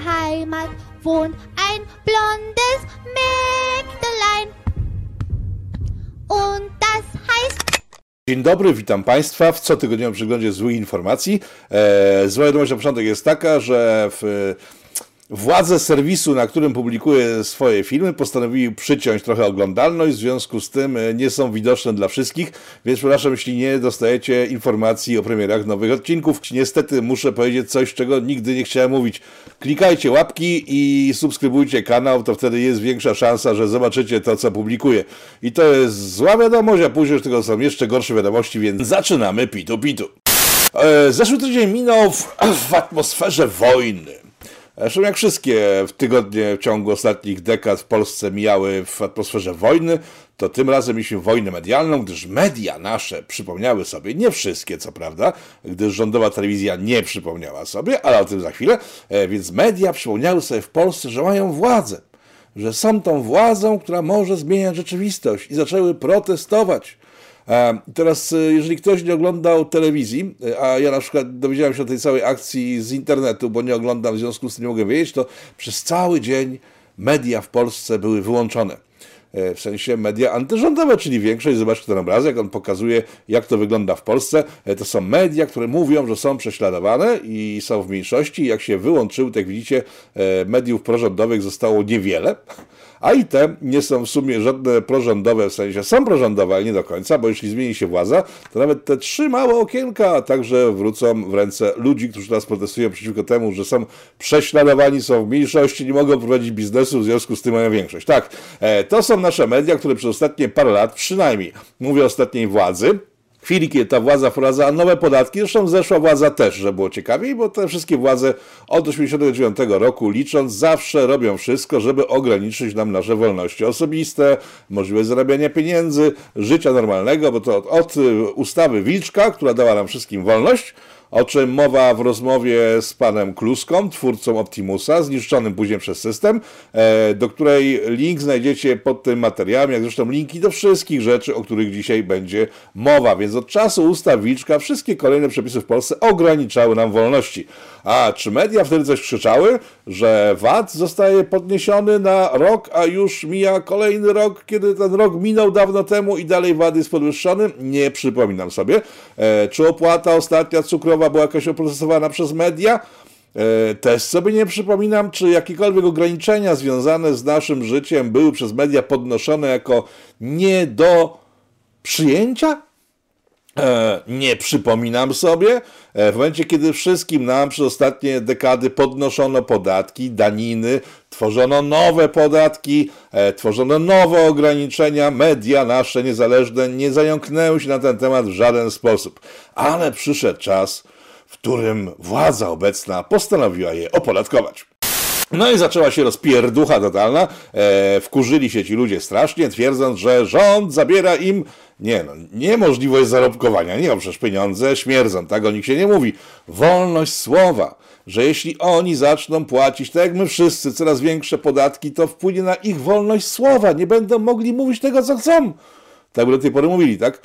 Heimat wohnt ein blondes Mägdelein. Und das heißt Dzień dobry, witam Państwa w cotygodniowym przeglądzie złych informacji. E, zła wiadomość na początek jest taka, że w, władze serwisu, na którym publikuję swoje filmy, postanowiły przyciąć trochę oglądalność, w związku z tym e, nie są widoczne dla wszystkich, więc przepraszam, jeśli nie dostajecie informacji o premierach nowych odcinków. Niestety muszę powiedzieć coś, czego nigdy nie chciałem mówić. Klikajcie łapki i subskrybujcie kanał, to wtedy jest większa szansa, że zobaczycie to, co publikuję. I to jest zła wiadomość, a później już tego są jeszcze gorsze wiadomości, więc zaczynamy pitu pitu. E, Zeszły tydzień minął w, w atmosferze wojny. Zresztą jak wszystkie tygodnie w ciągu ostatnich dekad w Polsce mijały w atmosferze wojny, to tym razem mieliśmy wojnę medialną, gdyż media nasze przypomniały sobie, nie wszystkie co prawda, gdyż rządowa telewizja nie przypomniała sobie, ale o tym za chwilę, e, więc media przypomniały sobie w Polsce, że mają władzę, że są tą władzą, która może zmieniać rzeczywistość i zaczęły protestować. E, Teraz, e, jeżeli ktoś nie oglądał telewizji, e, a ja na przykład dowiedziałem się o tej całej akcji z internetu, bo nie oglądam, w związku z tym nie mogę wiedzieć, to przez cały dzień media w Polsce były wyłączone. W sensie media antyrządowe, czyli większość, zobaczcie ten obrazek, on pokazuje, jak to wygląda w Polsce. To są media, które mówią, że są prześladowane i są w mniejszości. Jak się wyłączyły, tak widzicie, mediów prorządowych zostało niewiele. A i te nie są w sumie żadne prorządowe, w sensie są prorządowe, ale nie do końca, bo jeśli zmieni się władza, to nawet te trzy małe okienka także wrócą w ręce ludzi, którzy teraz protestują przeciwko temu, że są prześladowani, są w mniejszości, nie mogą prowadzić biznesu, w związku z tym mają większość. Tak, e, to są nasze media, które przez ostatnie parę lat, przynajmniej mówię o ostatniej władzy, chwili, kiedy ta władza wprowadza nowe podatki, zresztą zeszła władza też, że było ciekawiej, bo te wszystkie władze od 1989 roku licząc zawsze robią wszystko, żeby ograniczyć nam nasze wolności osobiste, możliwość zarabiania pieniędzy, życia normalnego, bo to od, od y, ustawy Wilczka, która dała nam wszystkim wolność, o czym mowa w rozmowie z panem Kluską, twórcą Optimusa, zniszczonym później przez system, e, do której link znajdziecie pod tym materiałem, jak zresztą linki do wszystkich rzeczy, o których dzisiaj będzie mowa. Więc od czasu ustaw Wilczka wszystkie kolejne przepisy w Polsce ograniczały nam wolności. A czy media wtedy coś krzyczały, że VAT zostaje podniesiony na rok, a już mija kolejny rok, kiedy ten rok minął dawno temu i dalej VAT jest podwyższony? Nie przypominam sobie. E, czy opłata ostatnia cukrowa była jakoś oprocesowana przez media? E, Też sobie nie przypominam, czy jakiekolwiek ograniczenia związane z naszym życiem były przez media podnoszone jako nie do przyjęcia? E, nie przypominam sobie. E, w momencie, kiedy wszystkim nam przez ostatnie dekady podnoszono podatki, daniny, tworzono nowe podatki, e, tworzono nowe ograniczenia, media nasze niezależne nie zająknęły się na ten temat w żaden sposób. Ale przyszedł czas, w którym władza obecna postanowiła je opodatkować. No i zaczęła się rozpierducha totalna. E, wkurzyli się ci ludzie strasznie, twierdząc, że rząd zabiera im nie no, niemożliwość zarobkowania. Nie, no przecież pieniądze śmierdzą, tak o nich się nie mówi. Wolność słowa, że jeśli oni zaczną płacić, tak jak my wszyscy, coraz większe podatki, to wpłynie na ich wolność słowa. Nie będą mogli mówić tego, co chcą. Tak by do tej pory mówili, tak?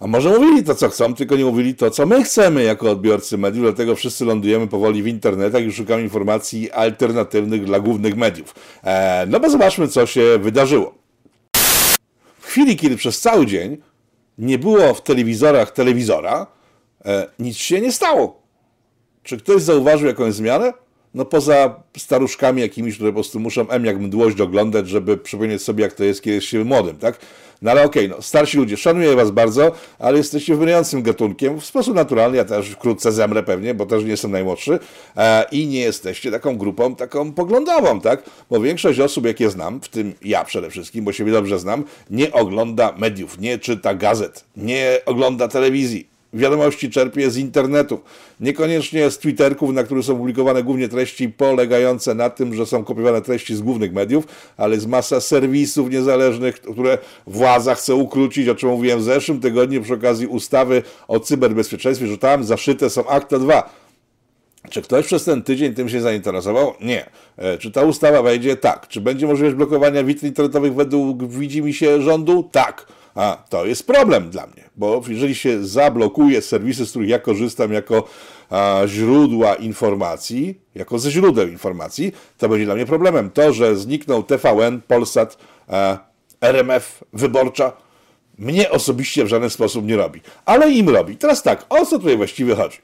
A może mówili to, co chcą, tylko nie mówili to, co my chcemy jako odbiorcy mediów, dlatego wszyscy lądujemy powoli w internetach i szukamy informacji alternatywnych dla głównych mediów. E, no bo zobaczmy, co się wydarzyło. W chwili, kiedy przez cały dzień nie było w telewizorach telewizora, e, nic się nie stało. Czy ktoś zauważył jakąś zmianę? No poza staruszkami jakimiś, które po prostu muszą M jak mdłość oglądać, żeby przypomnieć sobie, jak to jest, kiedy jest się młodym, tak? No ale okej, no, starsi ludzie, szanuję was bardzo, ale jesteście wymierającym gatunkiem, w sposób naturalny, ja też wkrótce zemrę pewnie, bo też nie jestem najmłodszy e, i nie jesteście taką grupą, taką poglądową, tak? Bo większość osób, jakie znam, w tym ja przede wszystkim, bo siebie dobrze znam, nie ogląda mediów, nie czyta gazet, nie ogląda telewizji wiadomości czerpie z internetu. Niekoniecznie z Twitterków, na których są publikowane głównie treści polegające na tym, że są kopiowane treści z głównych mediów, ale z masa serwisów niezależnych, które władza chce ukrócić, o czym mówiłem w zeszłym tygodniu przy okazji ustawy o cyberbezpieczeństwie, że tam zaszyte są akta 2. Czy ktoś przez ten tydzień tym się zainteresował? Nie. E, Czy ta ustawa wejdzie? Tak. Czy będzie możliwość blokowania witr internetowych według widzi mi się rządu? Tak. A to jest problem dla mnie, bo jeżeli się zablokuje serwisy, z których ja korzystam jako a, źródła informacji, jako ze źródeł informacji, to będzie dla mnie problemem. To, że zniknął TVN, Polsat, a, RMF, Wyborcza, mnie osobiście w żaden sposób nie robi, ale im robi. Teraz tak, o co tutaj właściwie chodzi?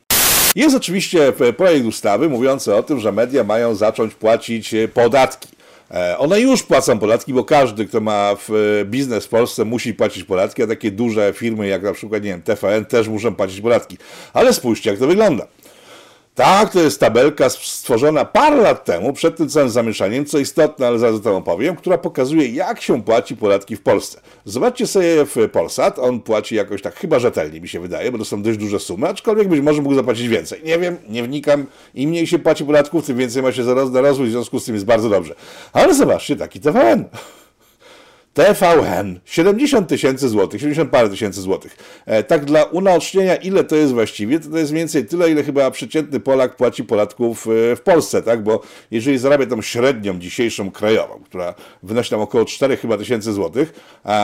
Jest oczywiście projekt ustawy mówiący o tym, że media mają zacząć płacić podatki. E, one już płacą podatki, bo każdy, kto ma biznes w Polsce, musi płacić podatki, a takie duże firmy jak na przykład, nie wiem, TVN też muszą płacić podatki. Ale spójrzcie, jak to wygląda. Tak, to jest tabelka stworzona parę lat temu, przed tym całym zamieszaniem, co istotne, ale zaraz o tym opowiem, która pokazuje, jak się płaci podatki w Polsce. Zobaczcie sobie w Polsat, on płaci jakoś tak chyba rzetelnie, mi się wydaje, bo to są dość duże sumy, aczkolwiek być może mógł zapłacić więcej. Nie wiem, nie wnikam. Im mniej się płaci podatków, tym więcej ma się zaraz na rozwój, w związku z tym jest bardzo dobrze. Ale zobaczcie, taki TVN. TVN 70 tysięcy złotych, 70 parę tysięcy złotych. E, tak dla unaocznienia, ile to jest właściwie, to, to jest mniej więcej tyle, ile chyba przeciętny Polak płaci podatków e, w Polsce, tak? Bo jeżeli zarabia tą średnią dzisiejszą krajową, która wynosi tam około 4 chyba tysięcy złotych,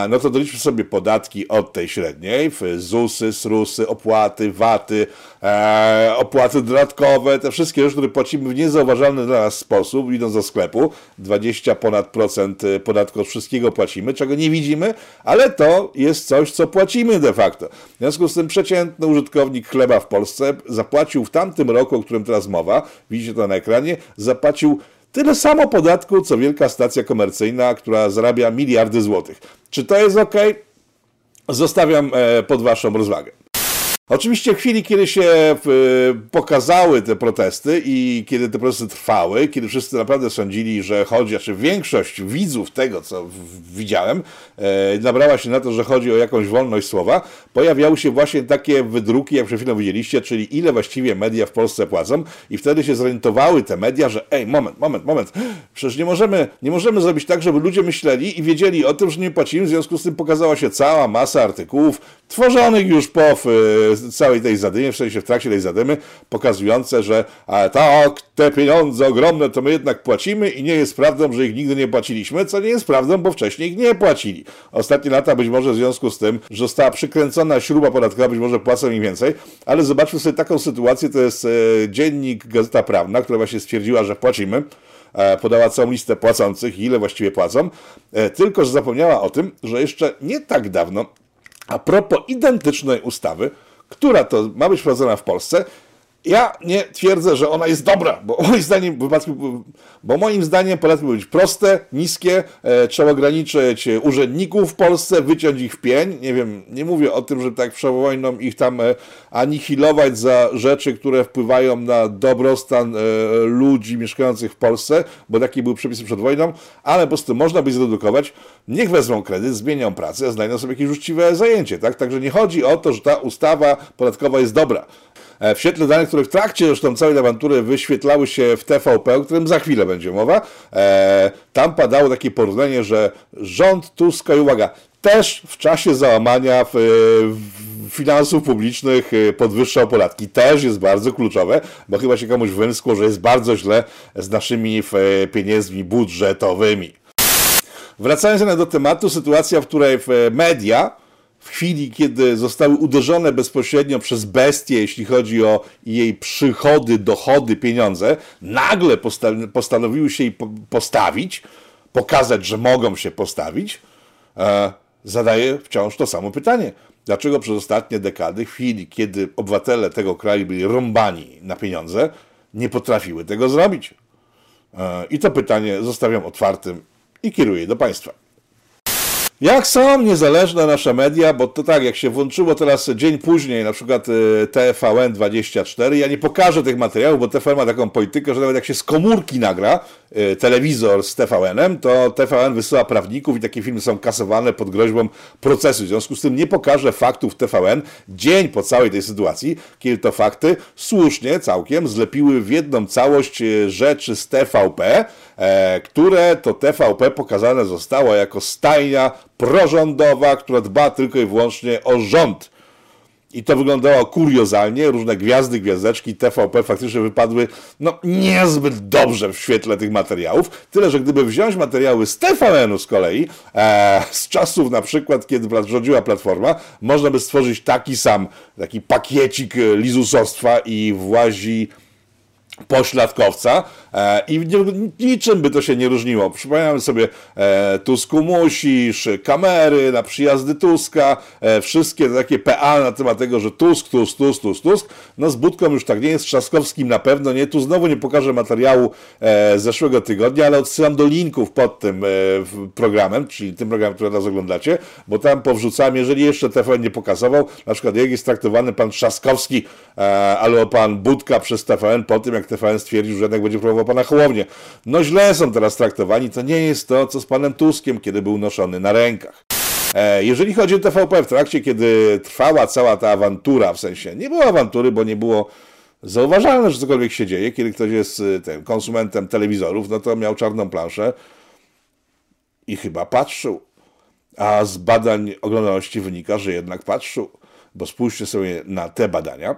no to doliczmy sobie podatki od tej średniej, ZUSy, SRUSy, opłaty, VAT-y, e, opłaty dodatkowe, te wszystkie rzeczy, które płacimy w niezauważalny dla nas sposób, idąc do sklepu, 20 ponad procent podatku od wszystkiego płacimy, czego nie widzimy, ale to jest coś, co płacimy de facto. W związku z tym przeciętny użytkownik chleba w Polsce zapłacił w tamtym roku, o którym teraz mowa, widzicie to na ekranie, zapłacił tyle samo podatku, co wielka stacja komercyjna, która zarabia miliardy złotych. Czy to jest ok? Zostawiam e, pod Waszą rozwagę. Oczywiście w chwili, kiedy się pokazały te protesty i kiedy te protesty trwały, kiedy wszyscy naprawdę sądzili, że chodzi, znaczy większość widzów tego, co widziałem, e, nabrała się na to, że chodzi o jakąś wolność słowa, pojawiały się właśnie takie wydruki, jak przed chwilą widzieliście, czyli ile właściwie media w Polsce płacą i wtedy się zorientowały te media, że ej, moment, moment, moment, przecież nie możemy, nie możemy zrobić tak, żeby ludzie myśleli i wiedzieli o tym, że nie płacimy, w związku z tym pokazała się cała masa artykułów tworzonych już po całej tej zadymy, w sensie w trakcie tej zadymy, pokazujące, że a tak, te pieniądze ogromne to my jednak płacimy i nie jest prawdą, że ich nigdy nie płaciliśmy, co nie jest prawdą, bo wcześniej ich nie płacili. Ostatnie lata być może w związku z tym, że została przykręcona śruba podatkowa, być może płacą im więcej, ale zobaczmy sobie taką sytuację, to jest e, dziennik Gazeta Prawna, która właśnie stwierdziła, że płacimy, e, podała całą listę płacących i ile właściwie płacą, e, tylko że zapomniała o tym, że jeszcze nie tak dawno, a propos identycznej ustawy, która to ma być wprowadzona w Polsce, ja nie twierdzę, że ona jest dobra, bo moim zdaniem, bo moim zdaniem podatki być proste, niskie, e, trzeba ograniczyć urzędników w Polsce, wyciąć ich w pień. Nie wiem, nie mówię o tym, że tak przed wojną ich tam e, anihilować za rzeczy, które wpływają na dobrostan e, ludzi mieszkających w Polsce, bo takie były przepisy przed wojną, ale po prostu można by zredukować. Niech wezmą kredyt, zmienią pracę, znajdą sobie jakieś uczciwe zajęcie, tak? Także nie chodzi o to, że ta ustawa podatkowa jest dobra. E, w świetle danych, które w trakcie zresztą całej awantury wyświetlały się w TVP, o którym za chwilę będzie mowa, e, tam padało takie porównanie, że rząd Tuska, i uwaga, też w czasie załamania w, w finansów publicznych e, podwyższał podatki. Też jest bardzo kluczowe, bo chyba się komuś wymskło, że jest bardzo źle z naszymi pieniędzmi budżetowymi. Wracając do tematu, sytuacja, w której media w chwili, kiedy zostały uderzone bezpośrednio przez bestię, jeśli chodzi o jej przychody, dochody, pieniądze, nagle postanowiły się jej postawić, pokazać, że mogą się postawić, e, zadaję wciąż to samo pytanie. Dlaczego przez ostatnie dekady, w chwili, kiedy obywatele tego kraju byli rąbani na pieniądze, nie potrafiły tego zrobić? E, I to pytanie zostawiam otwartym i kieruję do Państwa. Jak są niezależne nasze media, bo to tak, jak się włączyło teraz dzień później, na przykład y, TVN24, ja nie pokażę tych materiałów, bo TVN ma taką politykę, że nawet jak się z komórki nagra telewizor z TVN-em, to TVN wysyła prawników i takie filmy są kasowane pod groźbą procesu. W związku z tym nie pokażę faktów TVN dzień po całej tej sytuacji, kiedy to fakty słusznie całkiem zlepiły w jedną całość y, rzeczy z TVP, e, które to TVP pokazane zostało jako stajnia prorządowa, która dba tylko i wyłącznie o rząd. I to wyglądało kuriozalnie, różne gwiazdy, gwiazdeczki TVP faktycznie wypadły no, niezbyt dobrze w świetle tych materiałów. Tyle, że gdyby wziąć materiały z TVN-u z kolei, e, z czasów na przykład, kiedy rządziła Platforma, można by stworzyć taki sam, taki pakiecik lizusostwa i włazi pośladkowca e, i niczym by to się nie różniło. Przypominamy sobie e, Tusku musisz, kamery na przyjazdy Tuska, e, wszystkie takie PA na temat tego, że Tusk, Tusk, Tusk, Tusk, Tusk. No z Budką już tak nie jest, z Trzaskowskim na pewno nie. Tu znowu nie pokażę materiału z zeszłego tygodnia, ale odsyłam do linków pod tym programem, czyli tym programem, który teraz oglądacie, bo tam powrzucam, jeżeli jeszcze TVN nie pokazywał, na przykład jak jest traktowany pan Trzaskowski albo pan Budka przez TVN po tym, jak TVN stwierdził, że jednak będzie próbował pana Hołownię. No źle są teraz traktowani, to nie jest to, co z panem Tuskiem, kiedy był noszony na rękach. E, jeżeli chodzi o TVP, w trakcie, kiedy trwała cała ta awantura, w sensie nie było awantury, bo nie było zauważalne, że cokolwiek się dzieje, kiedy ktoś jest y, tym konsumentem telewizorów, no to miał czarną planszę i chyba patrzył. A z badań oglądalności wynika, że jednak patrzył. Bo spójrzcie sobie na te badania.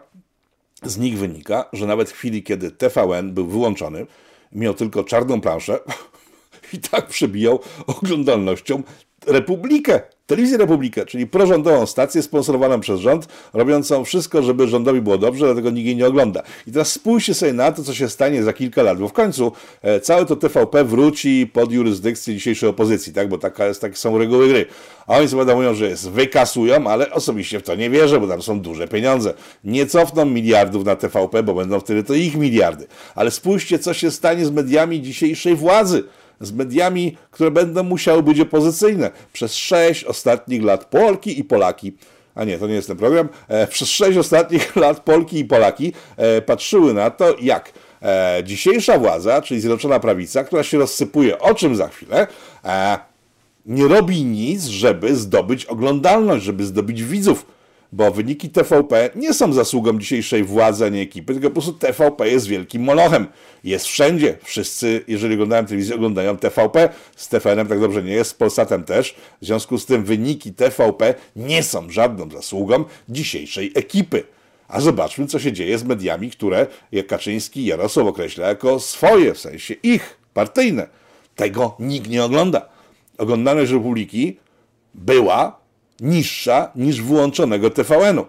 Z nich wynika, że nawet w chwili, kiedy TVN był wyłączony, miał tylko czarną planszę i tak przebijał oglądalnością Republikę, Telewizję Republikę, czyli prorządową stację sponsorowaną przez rząd, robiącą wszystko, żeby rządowi było dobrze, dlatego nikt jej nie ogląda. I teraz spójrzcie sobie na to, co się stanie za kilka lat, bo w końcu e, całe to TVP wróci pod jurysdykcję dzisiejszej opozycji, tak? bo taka jest, takie są reguły gry. A oni sobie mówią, że jest wykasują, ale osobiście w to nie wierzę, bo tam są duże pieniądze. Nie cofną miliardów na TVP, bo będą wtedy to ich miliardy. Ale spójrzcie, co się stanie z mediami dzisiejszej władzy z mediami, które będą musiały być opozycyjne. Przez sześć ostatnich lat Polki i Polaki. A nie, to nie jest ten program, e, przez sześć ostatnich lat Polki i Polaki e, patrzyły na to, jak e, dzisiejsza władza, czyli Zjednoczona Prawica, która się rozsypuje, o czym za chwilę, nie robi nic, żeby zdobyć oglądalność, żeby zdobyć widzów bo wyniki TVP nie są zasługą dzisiejszej władzy, ani ekipy, tylko po prostu TVP jest wielkim molochem. Jest wszędzie. Wszyscy, jeżeli oglądają telewizję, oglądają TVP. Z TVN-em tak dobrze nie jest, z Polsatem też. W związku z tym wyniki TVP nie są żadną zasługą dzisiejszej ekipy. A zobaczmy, co się dzieje z mediami, które jak Kaczyński Jarosław określa jako swoje, w sensie ich, partyjne. Tego nikt nie ogląda. Oglądalność Republiki była niższa niż włączonego TVN-u.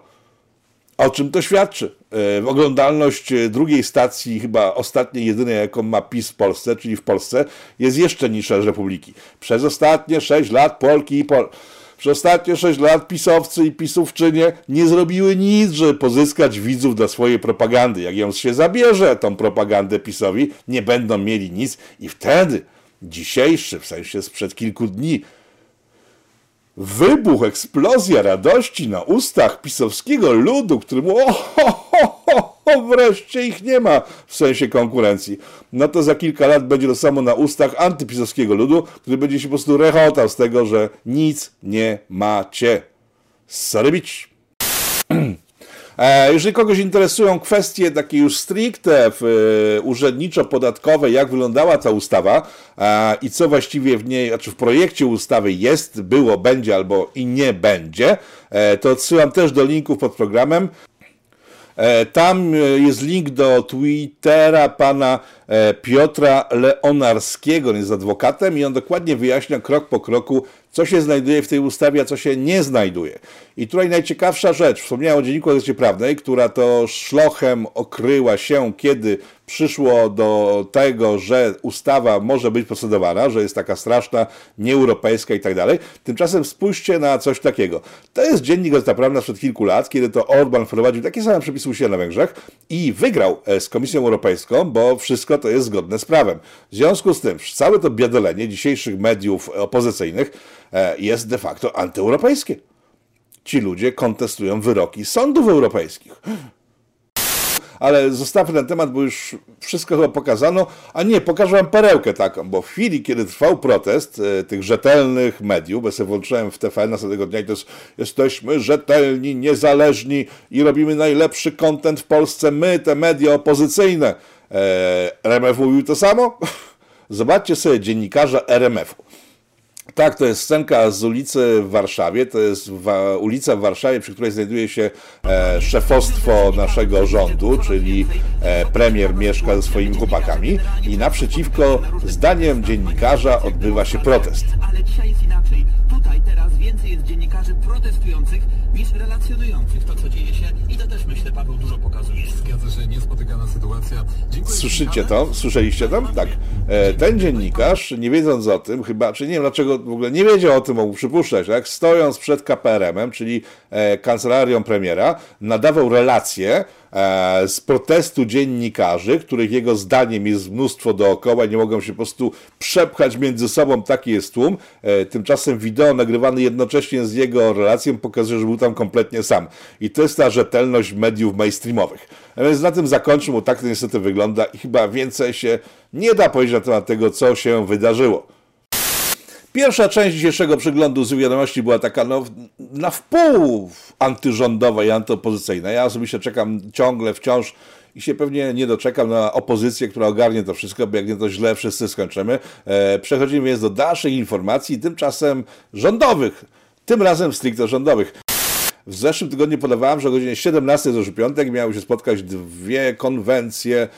O czym to świadczy? E, oglądalność e, drugiej stacji, chyba ostatniej, jedynej, jaką ma PiS w Polsce, czyli w Polsce, jest jeszcze niższa z Republiki. Przez ostatnie 6 lat Polki i Pol... Przez ostatnie 6 lat pisowcy i pisówczynie nie zrobiły nic, żeby pozyskać widzów dla swojej propagandy. Jak ją się zabierze, tą propagandę PiSowi, nie będą mieli nic i wtedy dzisiejszy, w sensie sprzed kilku dni, Wybuch, eksplozja radości na ustach pisowskiego ludu, który mu o, ho, ho, ho, ho, wreszcie ich nie ma w sensie konkurencji. No to za kilka lat będzie to samo na ustach antypisowskiego ludu, który będzie się po prostu rechotał z tego, że nic nie macie. Sorry bitch. E, jeżeli kogoś interesują kwestie takie już stricte e, urzędniczo-podatkowe, jak wyglądała ta ustawa e, i co właściwie w niej, znaczy w projekcie ustawy jest, było, będzie albo i nie będzie, to odsyłam też do linków pod programem. Tam jest link do Twittera pana Piotra Leonarskiego, on jest adwokatem i on dokładnie wyjaśnia krok po kroku, co się znajduje w tej ustawie, a co się nie znajduje. I tutaj najciekawsza rzecz, wspomniałem o Dzienniku Gazecie Prawnej, która to szlochem okryła się, kiedy przyszło do tego, że ustawa może być procedowana, że jest taka straszna, nieeuropejska i tak dalej. Tymczasem spójrzcie na coś takiego. To jest Dziennik Gazeta Prawna sprzed kilku lat, kiedy to Orban wprowadził takie same przepisy u siebie na Węgrzech i wygrał e, z Komisją Europejską, bo wszystko to jest zgodne z prawem. W związku z tym całe to biadolenie dzisiejszych mediów opozycyjnych jest de facto antyeuropejskie ci ludzie kontestują wyroki sądów europejskich. Ale zostawmy ten temat, bo już wszystko chyba pokazano. A nie, pokażę wam perełkę taką, bo w chwili, kiedy trwał protest e, tych rzetelnych mediów, bo sobie włączyłem w TVN następnego dnia i to jest jesteśmy rzetelni, niezależni i robimy najlepszy content w Polsce, my, te media opozycyjne. E, RMF mówił to samo? Zobaczcie sobie dziennikarza RMF-u. Tak, to jest scenka z ulicy w Warszawie. To jest wa ulica w Warszawie, przy której znajduje się e, szefostwo naszego rządu, czyli e, premier mieszka ze swoimi chłopakami i naprzeciwko, zdaniem dziennikarza, odbywa się protest. Ale dzisiaj jest inaczej. Tutaj teraz więcej jest dziennikarzy protestujących niż relacjonujących to, co dzieje się i to też myślę Paweł dużo pokazuje. Zgadza się, niespotykana sytuacja. Dziękuję. Słyszycie to? Słyszeliście to? Tak. E, Ten dziennikarz, nie wiedząc o tym, chyba, czy nie wiem dlaczego w ogóle nie wiedział o tym, mógł przypuszczać, tak? stojąc przed KPRM-em, czyli e, kancelarią premiera, nadawał relacje e, z protestu dziennikarzy, których jego zdaniem jest mnóstwo dookoła i nie mogą się po prostu przepchać między sobą, taki jest tłum. Tymczasem wideo nagrywany jednocześnie z jego relacją pokazuje, że był tam kompletnie sam. I to jest ta rzetelność mediów mainstreamowych. A więc na tym zakończę, bo tak to niestety wygląda i chyba więcej się nie da powiedzieć na temat tego, co się wydarzyło. Pierwsza część dzisiejszego przeglądu z wiadomości była taka no, na wpół antyrządowa i antyopozycyjna. Ja osobiście czekam ciągle, wciąż i się pewnie nie doczekam na opozycję, która ogarnie to wszystko, bo jak nie to źle wszyscy skończymy. E, przechodzimy więc do dalszych informacji, tymczasem rządowych, tym razem stricte rządowych. W zeszłym tygodniu podawałem, że o godzinie 17 to już piątek miały się spotkać dwie konwencje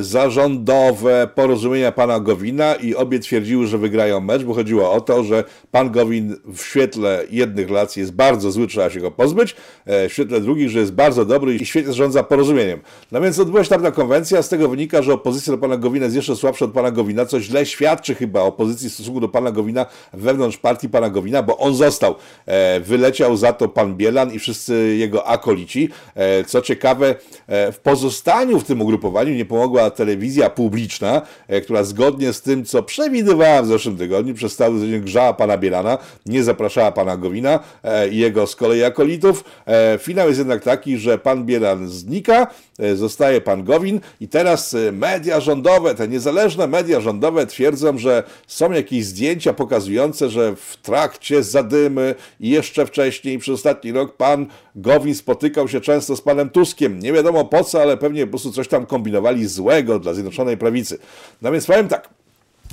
zarządowe porozumienia pana Gowina i obie twierdziły, że wygrają mecz, bo chodziło o to, że pan Gowin w świetle jednych relacji jest bardzo zły, trzeba się go pozbyć, e, w świetle drugich, że jest bardzo dobry i świetnie zarządza porozumieniem. No więc odbyła się tam ta konwencja, z tego wynika, że opozycja do pana Gowina jest jeszcze słabsza od pana Gowina, co źle świadczy chyba o w stosunku do pana Gowina wewnątrz partii pana Gowina, bo on został. E, wyleciał za to pan Bielan i wszyscy jego akolici. E, co ciekawe, e, w pozostaniu w tym ugrupowaniu nie pomogła telewizja publiczna, e, która zgodnie z tym, co przewidywała w zeszłym tygodniu, przez cały tydzień grzała pana Bielana, nie zapraszała pana Gowina e, i jego z kolei akolitów. E, Finał jest jednak taki, że pan Bielan znika, zostaje pan Gowin i teraz media rządowe, te niezależne media rządowe twierdzą, że są jakieś zdjęcia pokazujące, że w trakcie zadymy i jeszcze wcześniej, przez ostatni rok, pan Gowin spotykał się często z panem Tuskiem. Nie wiadomo po co, ale pewnie po prostu coś tam kombinowali złego dla Zjednoczonej Prawicy. No więc powiem tak,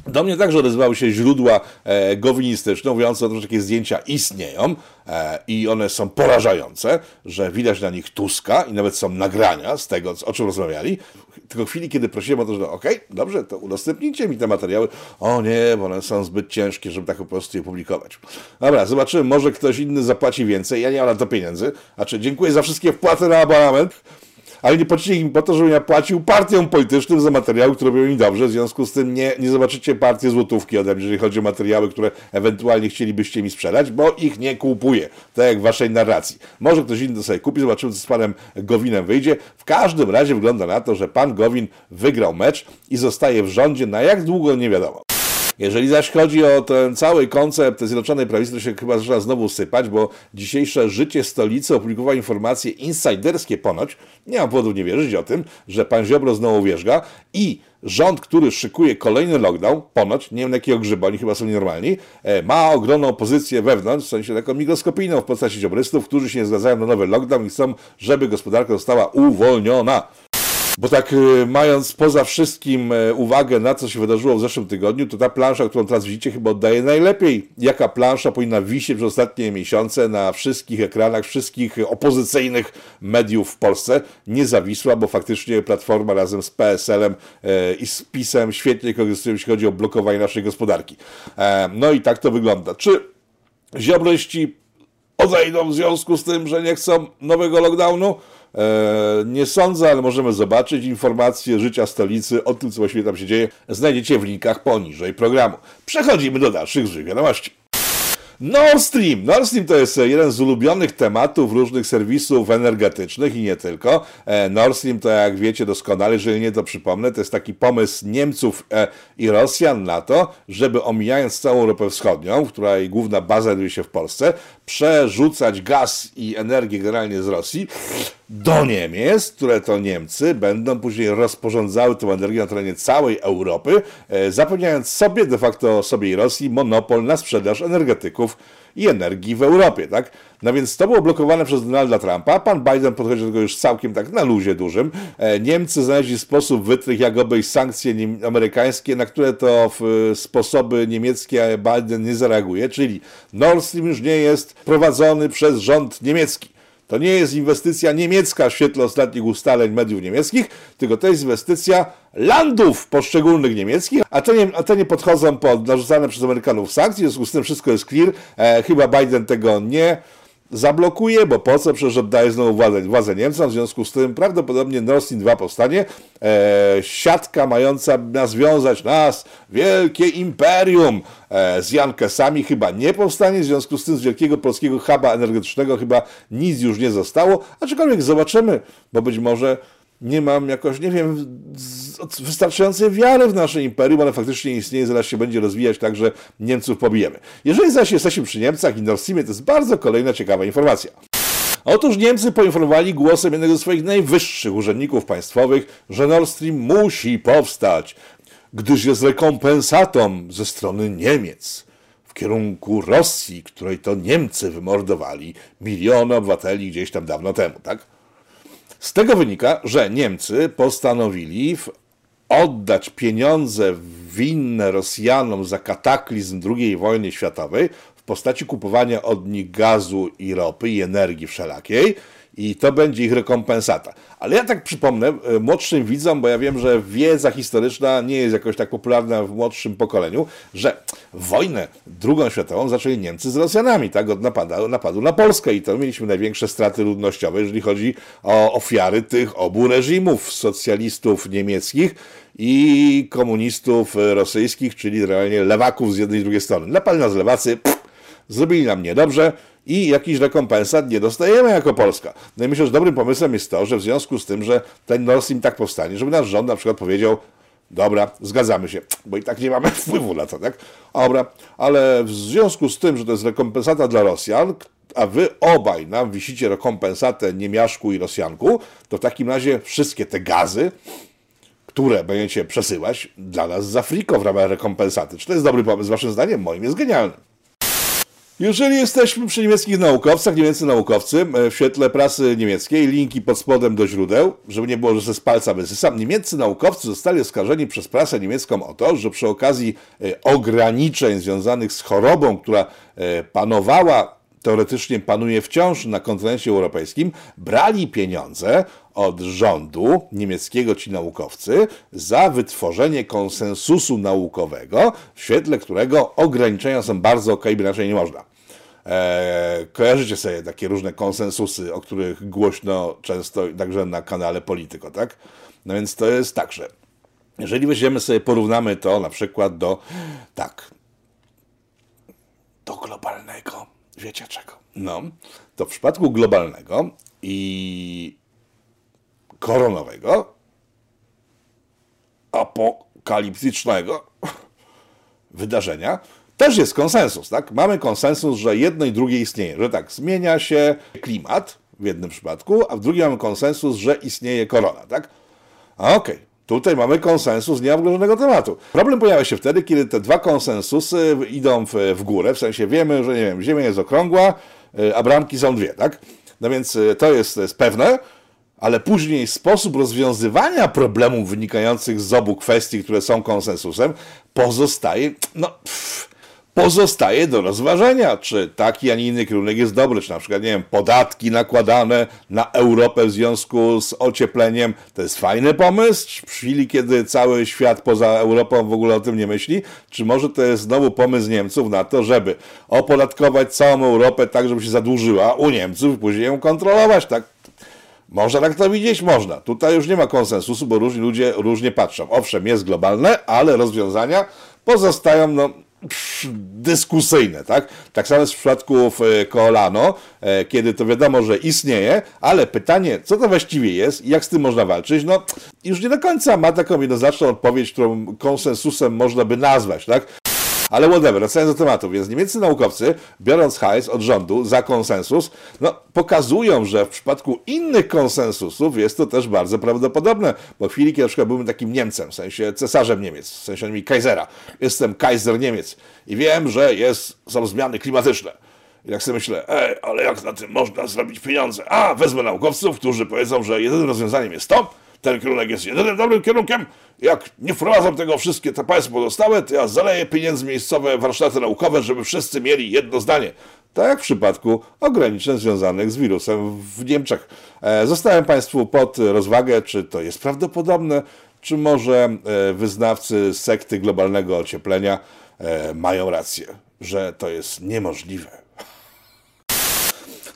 do mnie także odezwały się źródła e, gowinistyczne, mówiące o tym, że takie zdjęcia istnieją e, i one są porażające, że widać na nich Tuska i nawet są nagrania z tego, o czym rozmawiali. Tylko w chwili, kiedy prosiłem o to, że okej, dobrze, to udostępnijcie mi te materiały. O nie, bo one są zbyt ciężkie, żeby tak po prostu je publikować. Dobra, zobaczymy, może ktoś inny zapłaci więcej. Ja nie mam na to pieniędzy. Znaczy, dziękuję za wszystkie wpłaty na abonament ale nie płacicie im po to, żebym ja płacił partiom politycznym za materiały, które robią im dobrze. W związku z tym nie, nie zobaczycie partii złotówki ode mnie, jeżeli chodzi o materiały, które ewentualnie chcielibyście mi sprzedać, bo ich nie kupuję. Tak jak w waszej narracji. Może ktoś inny sobie kupi, zobaczymy, co z panem Gowinem wyjdzie. W każdym razie wygląda na to, że pan Gowin wygrał mecz i zostaje w rządzie na jak długo nie wiadomo. Jeżeli zaś chodzi o ten cały koncept Zjednoczonej Prawicy, to się chyba zaczyna znowu sypać, bo dzisiejsze Życie Stolicy opublikowało informacje insiderskie ponoć, nie mam powodu nie wierzyć o tym, że pan Ziobro znowu wierzga i rząd, który szykuje kolejny lockdown, ponoć, nie wiem na jakiego grzyba, oni chyba są nienormalni, e, ma ogromną opozycję wewnątrz, w sensie taką mikroskopijną w postaci dziobrystów, którzy się nie zgadzają na nowy lockdown i chcą, żeby gospodarka została uwolniona. Bo tak y, mając poza wszystkim y, uwagę na co się wydarzyło w zeszłym tygodniu, to ta plansza, którą teraz widzicie, chyba oddaje najlepiej, jaka plansza powinna wisieć przez ostatnie miesiące na wszystkich ekranach, wszystkich opozycyjnych mediów w Polsce. Niezawisła, bo faktycznie Platforma razem z PSL-em y, i z PiS-em świetnie korzystają, jeśli chodzi o blokowanie naszej gospodarki. E, No i tak to wygląda. Czy ziobryści odejdą w związku z tym, że nie chcą nowego lockdownu? E, nie sądzę, ale możemy zobaczyć informacje życia stolicy o tym, co właściwie tam się dzieje. Znajdziecie w linkach poniżej programu. Przechodzimy do dalszych złych wiadomości. Nord Stream. Nord Stream to jest jeden z ulubionych tematów różnych serwisów energetycznych i nie tylko. E, Nord Stream to, jak wiecie doskonale, jeżeli nie to przypomnę, to jest taki pomysł Niemców e, i Rosjan na to, żeby omijając całą Europę Wschodnią, w której główna baza znajduje się w Polsce, przerzucać gaz i energię generalnie z Rosji do Niemiec, które to Niemcy będą później rozporządzały tę energię na terenie całej Europy, e, zapewniając sobie, de facto sobie i Rosji, monopol na sprzedaż energetyków i energii w Europie, tak? No więc to było blokowane przez Donalda Trumpa. Pan Biden podchodzi do tego już całkiem tak na luzie dużym. E, Niemcy znaleźli sposób wytrych, jak obejść sankcje amerykańskie, na które to w sposoby niemieckie Biden nie zareaguje, czyli Nord Stream już nie jest prowadzony przez rząd niemiecki. To nie jest inwestycja niemiecka w świetle ostatnich ustaleń mediów niemieckich, tylko to jest inwestycja landów poszczególnych niemieckich, a te nie, a te nie podchodzą pod narzucane przez Amerykanów sankcje, w związku z tym wszystko jest clear. E, chyba Biden tego nie zablokuje, bo po co? Przecież oddaje znowu władzę, władzę Niemcom, w związku z tym prawdopodobnie Nord Stream 2 powstanie. E, siatka mająca związać nas, wielkie imperium e, z Jankesami chyba nie powstanie, w związku z tym z wielkiego polskiego huba energetycznego chyba nic już nie zostało, aczkolwiek zobaczymy, bo być może nie mam jakoś, nie wiem, wystarczającej wiary w nasze imperium, ale faktycznie istnieje, zaraz się będzie rozwijać tak, że Niemców pobijemy. Jeżeli zaś jesteśmy przy Niemcach i Nord Streamie, to jest bardzo kolejna ciekawa informacja. Otóż Niemcy poinformowali głosem jednego ze swoich najwyższych urzędników państwowych, że Nord Stream musi powstać, gdyż jest rekompensatą ze strony Niemiec w kierunku Rosji, której to Niemcy wymordowali miliony obywateli gdzieś tam dawno temu, tak? Z tego wynika, że Niemcy postanowili oddać pieniądze winne Rosjanom za kataklizm II wojny światowej w postaci kupowania od nich gazu i ropy i energii wszelakiej i to będzie ich rekompensata. Ale ja tak przypomnę e, młodszym widzom, bo ja wiem, że wiedza historyczna nie jest jakoś tak popularna w młodszym pokoleniu, że wojnę drugą światową zaczęli Niemcy z Rosjanami, tak, od napadu, napadu na Polskę i to mieliśmy największe straty ludnościowe, jeżeli chodzi o ofiary tych obu reżimów, socjalistów niemieckich i komunistów rosyjskich, czyli realnie lewaków z jednej i drugiej strony. Napali nas lewacy, pff, zrobili nam niedobrze, i jakiś rekompensat nie dostajemy jako Polska. No i myślę, że dobrym pomysłem jest to, że w związku z tym, że ten Nord Stream tak powstanie, żeby nasz rząd na przykład powiedział, dobra, zgadzamy się, bo i tak nie mamy wpływu na to, tak? Dobra, ale w związku z tym, że to jest rekompensata dla Rosjan, a wy obaj nam wisicie rekompensatę niemiaszku i Rosjanku, to w takim razie wszystkie te gazy, które będziecie przesyłać dla nas z Afriko w ramach rekompensaty. Czy to jest dobry pomysł, waszym zdaniem? Moim jest genialny. Jeżeli jesteśmy przy niemieckich naukowcach, niemieccy naukowcy, e, w świetle prasy niemieckiej, linki pod spodem do źródeł, żeby nie było, że ze z palca wysysam, niemieccy naukowcy zostali oskarżeni przez prasę niemiecką o to, że przy okazji e, ograniczeń związanych z chorobą, która e, panowała teoretycznie panuje wciąż na kontynencie europejskim, brali pieniądze od rządu niemieckiego ci naukowcy za wytworzenie konsensusu naukowego, w świetle którego ograniczenia są bardzo ok, by inaczej nie można. Eee, kojarzycie sobie takie różne konsensusy, o których głośno często także na kanale Polityko, tak? No więc to jest tak, że jeżeli weźmiemy sobie, porównamy to na przykład do, tak, do globalnego Wiecie czego? No, to w przypadku globalnego i koronowego, apokaliptycznego wydarzenia, też jest konsensus, tak? Mamy konsensus, że jedno i drugie istnieje, że tak, zmienia się klimat w jednym przypadku, a w drugim mamy konsensus, że istnieje korona, tak? Okej. Tutaj mamy konsensus nieobgrożonego tematu. Problem pojawia się wtedy, kiedy te dwa konsensusy idą w, w górę, w sensie wiemy, że nie wiem, Ziemia jest okrągła, y, a bramki są dwie, tak? No więc y, to jest, to jest pewne, ale później sposób rozwiązywania problemów wynikających z obu kwestii, które są konsensusem, pozostaje, no... Pff, pozostaje do rozważenia, czy taki, a nie inny kierunek jest dobry, czy na przykład, nie wiem, podatki nakładane na Europę w związku z ociepleniem, to jest fajny pomysł, w chwili, kiedy cały świat poza Europą w ogóle o tym nie myśli, czy może to jest znowu pomysł Niemców na to, żeby opodatkować całą Europę tak, żeby się zadłużyła u Niemców i później ją kontrolować, tak? Można tak to widzieć? Można. Tutaj już nie ma konsensusu, bo różni ludzie różnie patrzą. Owszem, jest globalne, ale rozwiązania pozostają, no, dyskusyjne, tak? Tak samo jest w przypadku Kolano, e, kiedy to wiadomo, że istnieje, ale pytanie, co to właściwie jest i jak z tym można walczyć, no już nie do końca ma taką jednoznaczną odpowiedź, którą konsensusem można by nazwać, tak? Ale whatever, wracając do tematu, więc niemieccy naukowcy, biorąc hajs od rządu za konsensus, no, pokazują, że w przypadku innych konsensusów jest to też bardzo prawdopodobne, bo w chwili, kiedy na przykład byłem takim Niemcem, w sensie cesarzem Niemiec, w sensie mi Kaisera, jestem Kaiser Niemiec i wiem, że jest, są zmiany klimatyczne. I tak sobie myślę, ej, ale jak na tym można zrobić pieniądze? A, wezmę naukowców, którzy powiedzą, że jedynym rozwiązaniem jest to, ten kierunek jest jedynym dobrym kierunkiem. Jak nie wprowadzam tego wszystkie te państwa pozostałe, to ja zaleję pieniędzy miejscowe warsztaty naukowe, żeby wszyscy mieli jedno zdanie. Tak jak w przypadku ograniczeń związanych z wirusem w Niemczech. E, Zostałem Państwu pod rozwagę, czy to jest prawdopodobne, czy może e, wyznawcy sekty globalnego ocieplenia e, mają rację, że to jest niemożliwe.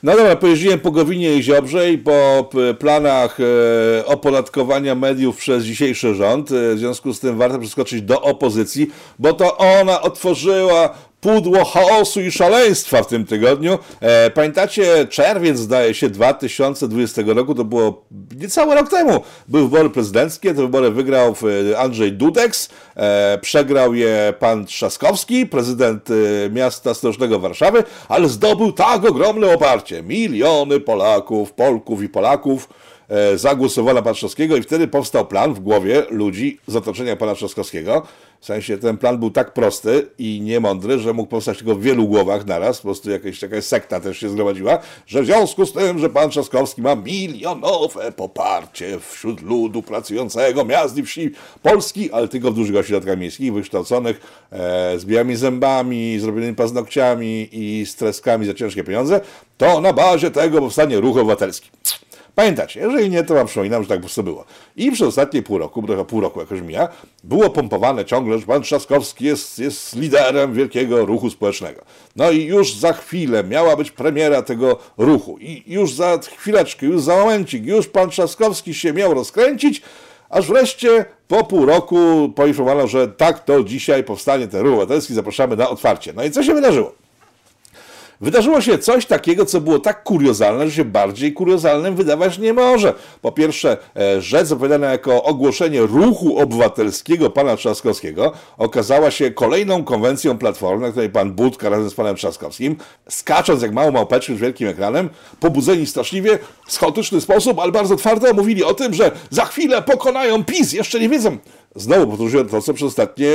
No dobra, pojeździłem po Gowinie i Ziobrze i po planach e, opodatkowania mediów przez dzisiejszy rząd. E, w związku z tym warto przeskoczyć do opozycji, bo to ona otworzyła pudło chaosu i szaleństwa w tym tygodniu. E, pamiętacie, czerwiec zdaje się 2020 roku, to było niecały rok temu. Były wybory prezydenckie, te wybory wygrał e, Andrzej Dudeks, e, przegrał je pan Trzaskowski, prezydent e, miasta stołecznego Warszawy, ale zdobył tak ogromne oparcie. Miliony Polaków, Polków i Polaków e, pana Trzaskowskiego i wtedy powstał plan w głowie ludzi z otoczenia pana Trzaskowskiego. W sensie ten plan był tak prosty i niemądry, że mógł powstać tylko w wielu głowach naraz, po prostu jakaś, jakaś sekta też się zgromadziła, że w związku z tym, że pan Trzaskowski ma milionowe poparcie wśród ludu pracującego miast i wsi Polski, ale tylko w dużych ośrodkach miejskich, wykształconych, e, z białymi zębami, zrobionymi paznokciami i z treskami za ciężkie pieniądze, to na bazie tego powstanie ruch obywatelski. Pamiętacie, jeżeli nie, to wam przypominam, że tak po prostu było. I przez ostatnie pół roku, trochę pół roku jakoś mija, było pompowane ciągle, że pan Trzaskowski jest, jest liderem wielkiego ruchu społecznego. No i już za chwilę miała być premiera tego ruchu. I już za chwileczkę, już za momencik, już pan Trzaskowski się miał rozkręcić, aż wreszcie po pół roku poinformowano, że tak, to dzisiaj powstanie ten ruch obywatelski, zapraszamy na otwarcie. No i co się wydarzyło? Wydarzyło się coś takiego, co było tak kuriozalne, że się bardziej kuriozalnym wydawać nie może. Po pierwsze, e, rzecz zapowiadana jako ogłoszenie ruchu obywatelskiego pana Trzaskowskiego okazała się kolejną konwencją Platformy, na której pan Budka razem z panem Trzaskowskim, skacząc jak mało małpeczki z wielkim ekranem, pobudzeni straszliwie, w chaotyczny sposób, ale bardzo twardo mówili o tym, że za chwilę pokonają PiS, jeszcze nie wiedzą. Znowu powtórzyłem to, co przez ostatnie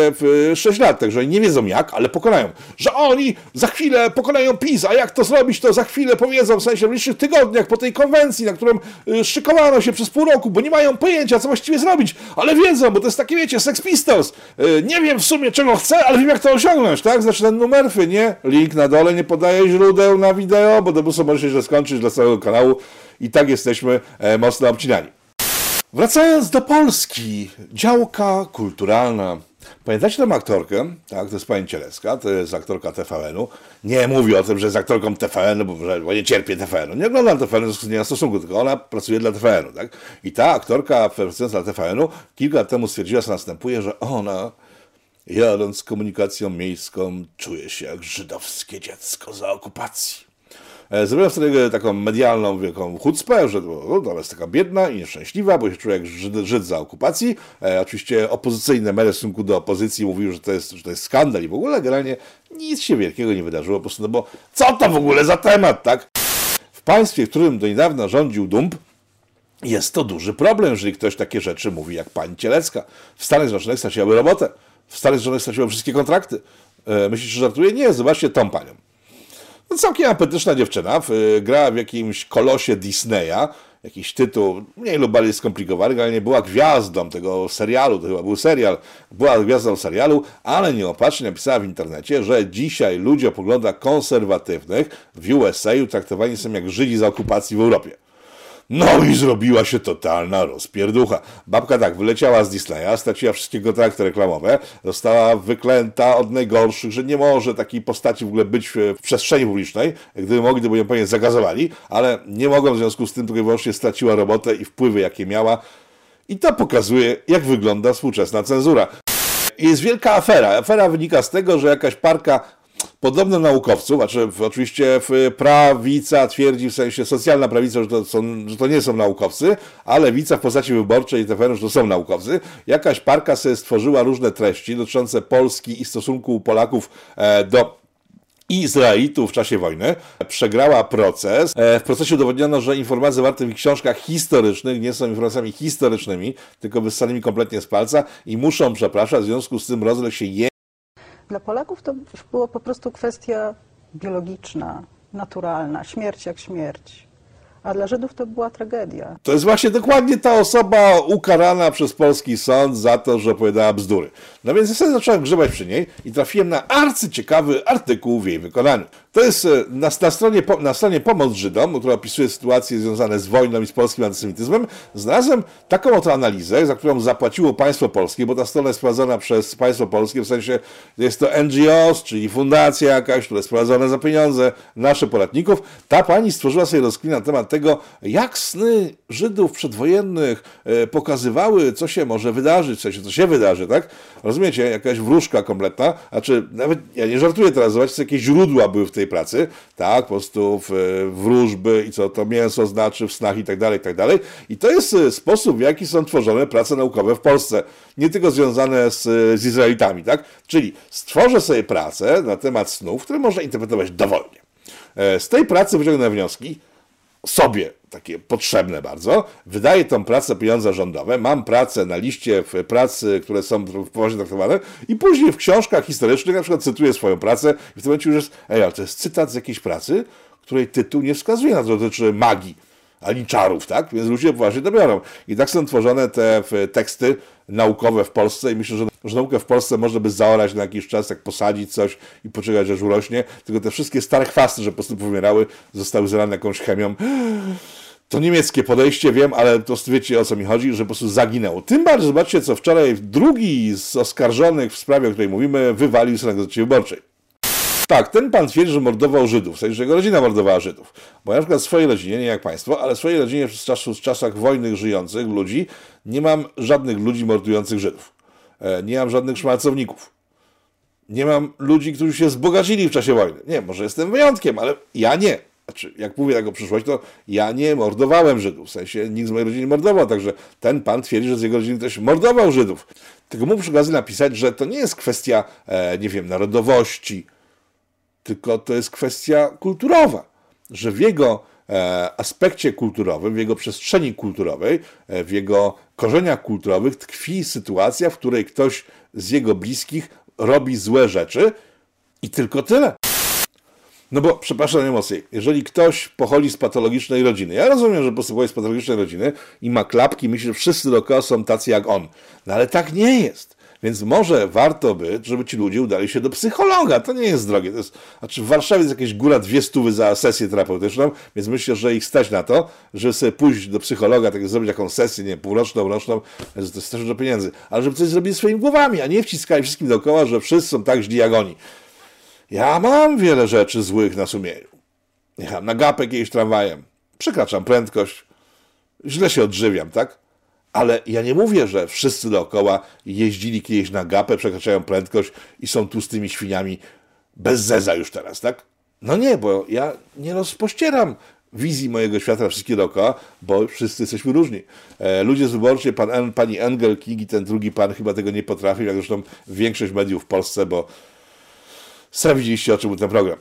e, 6 lat, także oni nie wiedzą jak, ale pokonają. Że oni za chwilę pokonają PiS, a jak to zrobić, to za chwilę powiedzą, w sensie w najbliższych tygodniach po tej konwencji, na którą e, szykowano się przez pół roku, bo nie mają pojęcia, co właściwie zrobić, ale wiedzą, bo to jest takie, wiecie, Sex Pistols. E, Nie wiem w sumie, czego chcę, ale wiem, jak to osiągnąć, tak? Znaczy ten numerfy, nie? Link na dole, nie podaję źródeł na wideo, bo to może się źle skończyć dla całego kanału i tak jesteśmy e, mocno obcinani. Wracając do Polski, działka kulturalna. Pamiętacie tę aktorkę? Tak, to jest pani Cielecka, to jest aktorka TVN-u. Nie mówię o tym, że jest aktorką TVN-u, bo, bo nie cierpię TVN-u. Nie oglądam TVN-u, nie ma stosunku, tylko ona pracuje dla TVN-u, tak? I ta aktorka pracująca dla TVN-u kilka lat temu stwierdziła, co następuje, że ona jadąc komunikacją miejską czuje się jak żydowskie dziecko za okupacji. E, Zrobiłem wtedy taką medialną wielką chucpę, że to, no, ona jest taka biedna i nieszczęśliwa, bo się jak Żyd, Żyd za okupacji. E, oczywiście opozycyjne media w stosunku do opozycji mówiły, że to, jest, że to jest skandal i w ogóle generalnie nic się wielkiego nie wydarzyło, po prostu, no bo co to w ogóle za temat, tak? W państwie, w którym do niedawna rządził Dump, jest to duży problem, jeżeli ktoś takie rzeczy mówi jak pani Cielecka. W Stanach Zjednoczonych straciłaby robotę. W Stanach Zjednoczonych straciły wszystkie kontrakty. E, Myślisz, że żartuję? Nie, zobaczcie tą panią. No, całkiem apetyczna dziewczyna, y, grała w jakimś kolosie Disneya, jakiś tytuł mniej lub bardziej skomplikowany, ale nie była gwiazdą tego serialu, to chyba był serial, była gwiazdą serialu, ale nieopatrznie napisała w internecie, że dzisiaj ludzie o poglądach konserwatywnych w USA traktowani są jak Żydzi za okupacji w Europie. No i zrobiła się totalna rozpierducha. Babka tak, wyleciała z Disneya, straciła wszystkie kontrakty reklamowe, została wyklęta od najgorszych, że nie może takiej postaci w ogóle być w, przestrzeni publicznej. Gdyby mogli, to by ją pewnie zagazowali, ale nie mogą, w związku z tym tylko i wyłącznie straciła robotę i wpływy, jakie miała. I to pokazuje, jak wygląda współczesna cenzura. Jest wielka afera. Afera wynika z tego, że jakaś parka podobno naukowców, znaczy oczywiście w prawica twierdzi, w sensie socjalna prawica, że to, są, że to nie są naukowcy, a lewica w postaci wyborczej TVN, że to są naukowcy. Jakaś parka sobie stworzyła różne treści dotyczące Polski i stosunku Polaków e, do Izraelitów w czasie wojny, przegrała proces. E, W procesie udowodniono, że informacje zawarte w książkach historycznych nie są informacjami historycznymi, tylko wyssanymi kompletnie z palca i muszą przepraszać, w związku z tym rozległ się je Dla Polaków to już była po prostu kwestia biologiczna, naturalna, śmierć jak śmierć. A dla Żydów to była tragedia. To jest właśnie dokładnie ta osoba ukarana przez polski sąd za to, że opowiadała bzdury. No więc ja sobie zacząłem grzebać przy niej i trafiłem na arcyciekawy artykuł w jej wykonaniu. To jest e, na, na, stronie, na stronie Pomoc Żydom, która opisuje sytuacje związane z wojną i z polskim antysemityzmem, znalazłem taką oto analizę, za którą zapłaciło państwo polskie, bo ta strona jest prowadzona przez państwo polskie, w sensie jest to NGOs, czyli fundacja jakaś, która jest prowadzona za pieniądze naszych podatników. Ta pani stworzyła sobie rozkmin na temat tego, jak sny Żydów przedwojennych e, pokazywały, co się może wydarzyć, w sensie, co się wydarzy, tak? Rozumiecie? Jakaś wróżka kompletna, a czy nawet, ja nie żartuję teraz, zobaczcie, jakie źródła były w tej pracy, tak, po prostu w, wróżby i co to mięso znaczy w snach i tak dalej, i tak dalej. I to jest e, sposób, w jaki są tworzone prace naukowe w Polsce, nie tylko związane z, z Izraelitami, tak? Czyli stworzę sobie pracę na temat snów, które można interpretować dowolnie. E, z tej pracy wyciągnę wnioski, sobie takie potrzebne bardzo, wydaję tą pracę pieniądze rządowe, mam pracę na liście pracy, które są poważnie traktowane. I później w książkach historycznych na przykład cytuję swoją pracę i w tym momencie już jest, ej, ale to jest cytat z jakiejś pracy, której tytuł nie wskazuje na to, dotyczy magii ani czarów, tak? Więc ludzie poważnie to biorą. I tak są tworzone te teksty naukowe w Polsce i myślę, że, że naukę w Polsce można by zaorać na jakiś czas, jak posadzić coś i poczekać, aż urośnie, tylko te wszystkie stare chwasty, że po prostu pomierały, zostały zalane jakąś chemią. To niemieckie podejście, wiem, ale prostu wiecie o co mi chodzi, że po prostu zaginęło. Tym bardziej, zobaczcie, co wczoraj drugi z oskarżonych w sprawie, o której mówimy, wywalił na Gazecie Wyborczej. Tak, ten pan twierdzi, że mordował Żydów, w sensie, że jego rodzina mordowała Żydów. Bo ja na przykład w swojej rodzinie, nie jak państwo, ale w swojej rodzinie w, czasu, w czasach wojny żyjących ludzi nie mam żadnych ludzi mordujących Żydów. E, nie mam żadnych szmalcowników. Nie mam ludzi, którzy się wzbogacili w czasie wojny. Nie, może jestem wyjątkiem, ale ja nie. Znaczy, jak mówię tak o przyszłość, to ja nie mordowałem Żydów. W sensie nikt z mojej rodziny mordował, także ten pan twierdzi, że z jego rodziny ktoś mordował Żydów. Tylko mógł przy okazji napisać, że to nie jest kwestia, e, nie wiem, narodowości, tylko to jest kwestia kulturowa, że w jego e, aspekcie kulturowym, w jego przestrzeni kulturowej, e, w jego korzeniach kulturowych tkwi sytuacja, w której ktoś z jego bliskich robi złe rzeczy i tylko tyle. No bo, przepraszam najmocniej, jeżeli ktoś pochodzi z patologicznej rodziny, ja rozumiem, że pochodzi z patologicznej rodziny i ma klapki, myśli, że wszyscy dookoła są tacy jak on. No ale tak nie jest. Więc może warto by, żeby ci ludzie udali się do psychologa. To nie jest drogie. To jest, znaczy w Warszawie jest jakaś góra dwie stówy za sesję terapeutyczną, więc myślę, że ich stać na to, żeby sobie pójść do psychologa, tak zrobić jakąś sesję, nie półroczną, roczną, to jest też dużo pieniędzy. Ale żeby coś zrobić swoimi głowami, a nie wciskali wszystkim dookoła, że wszyscy są tak źli jak oni. Ja mam wiele rzeczy złych na sumieniu. Jechałem na gapę kiedyś tramwajem. Przekraczam prędkość. Źle się odżywiam, tak? Ale ja nie mówię, że wszyscy dookoła jeździli kiedyś na gapę, przekraczają prędkość i są tłustymi świniami bez zeza już teraz, tak? No nie, bo ja nie rozpościeram wizji mojego świata wszystkie dookoła, bo wszyscy jesteśmy różni. E, ludzie z wyborczej, pan, pani Engel King i ten drugi pan chyba tego nie potrafił, jak zresztą większość mediów w Polsce, bo sami widzieliście, o czym był ten program.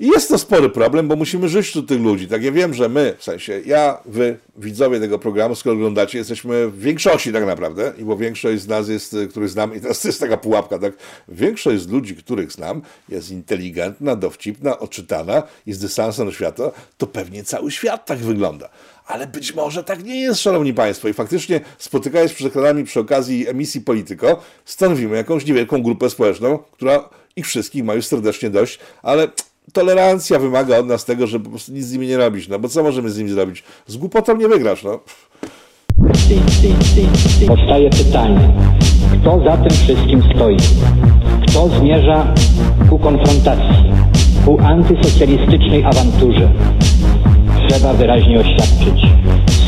I jest to spory problem, bo musimy żyć tu tych ludzi. Tak ja wiem, że my, w sensie ja, wy, widzowie tego programu, skoro oglądacie, jesteśmy w większości tak naprawdę, i bo większość z nas jest, których znam, i teraz to jest taka pułapka, tak? Większość z ludzi, których znam, jest inteligentna, dowcipna, odczytana i z dystansem do świata, to pewnie cały świat tak wygląda. Ale być może tak nie jest, szanowni państwo. I faktycznie spotykając się przed ekranami przy okazji emisji Polityko, stanowimy jakąś niewielką grupę społeczną, która ich wszystkich ma już serdecznie dość, ale tolerancja wymaga od nas tego, żeby po prostu nic z nimi nie robić, no bo co możemy z nimi zrobić? Z głupotą nie wygrasz, no. Powstaje pytanie, kto za tym wszystkim stoi? Kto zmierza ku konfrontacji, ku antysocjalistycznej awanturze? Trzeba wyraźnie oświadczyć.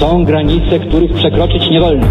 Są granice, których przekroczyć nie wolno.